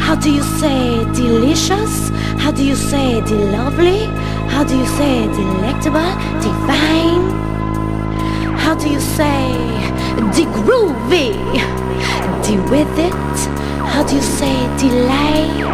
How do you say delicious? How do you say the lovely? How do you say delectable? Divine? How do you say the groovy? The with it? How do you say delay?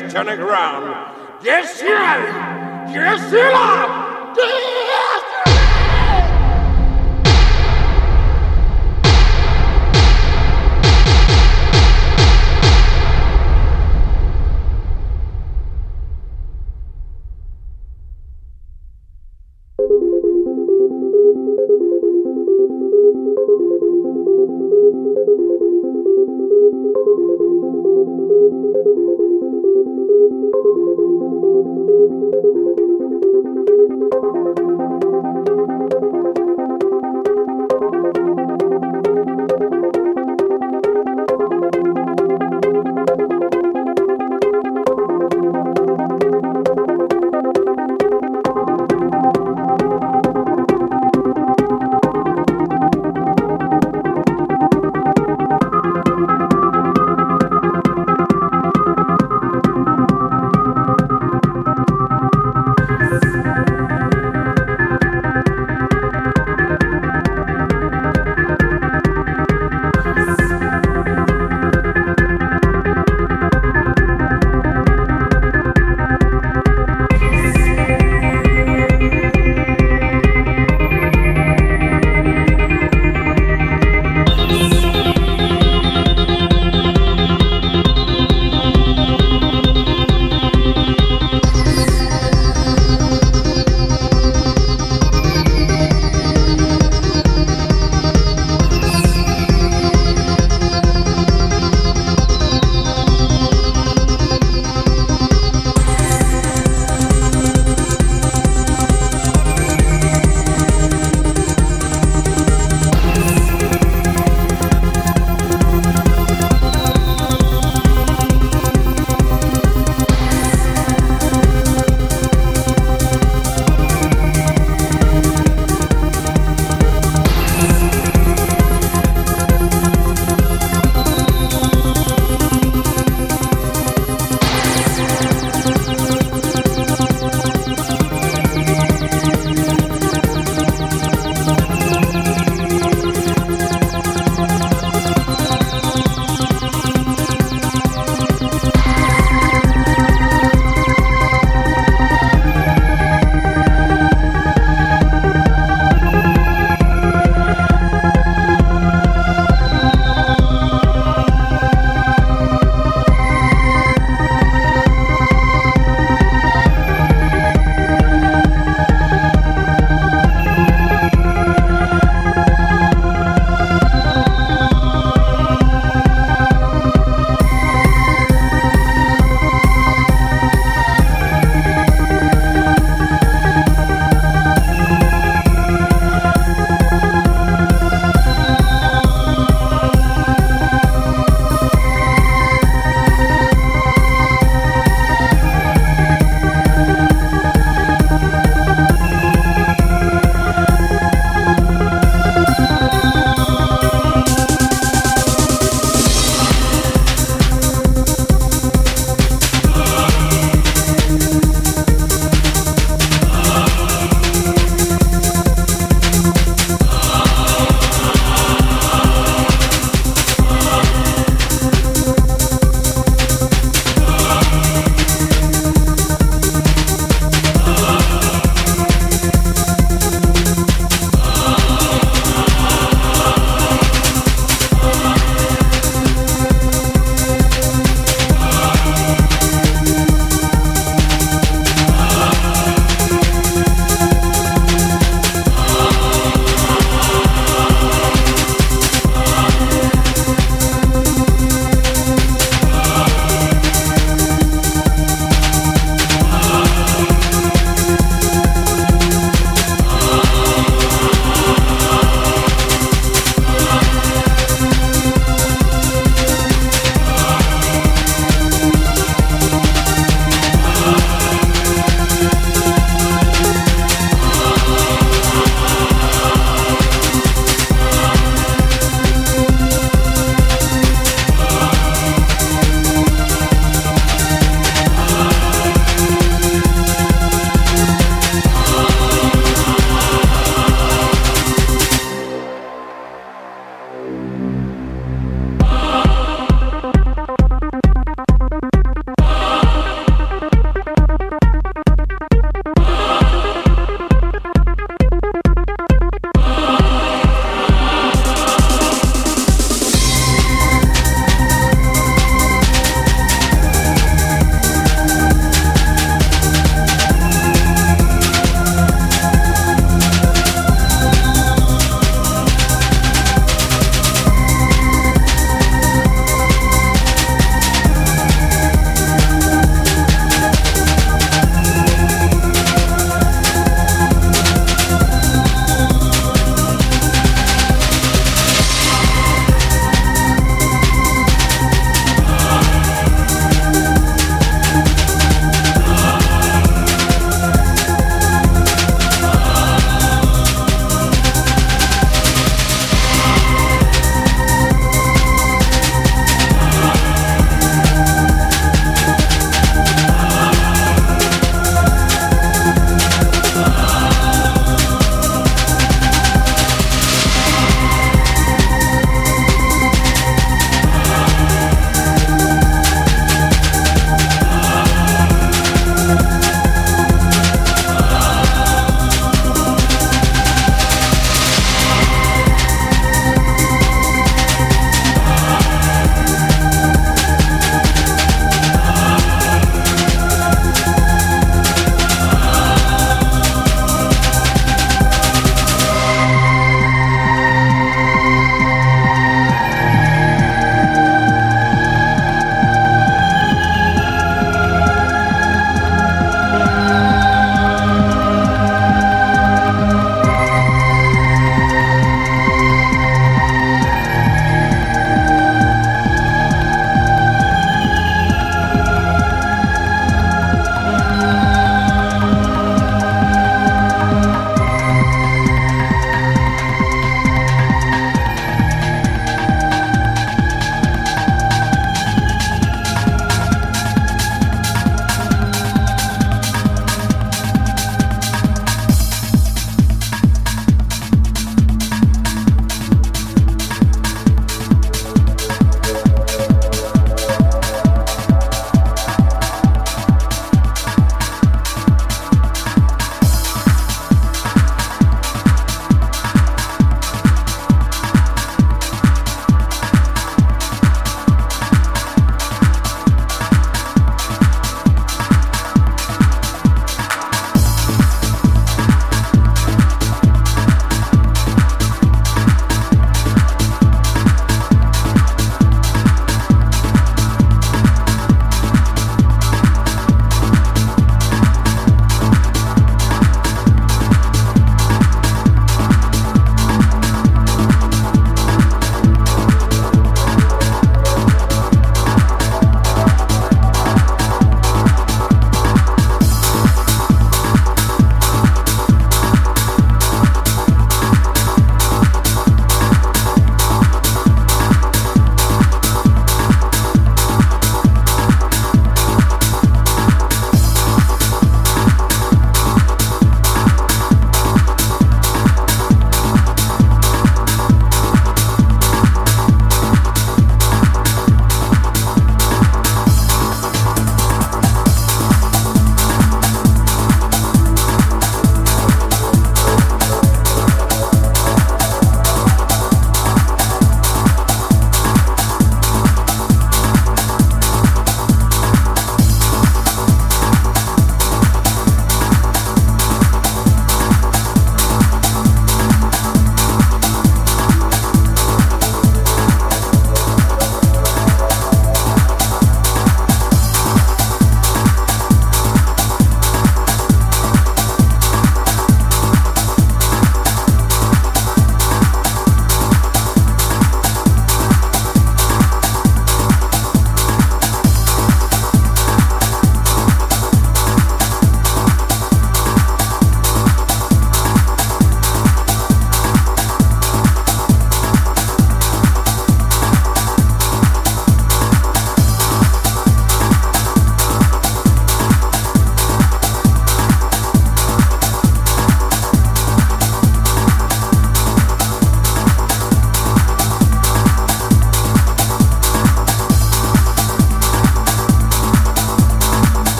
is turning around.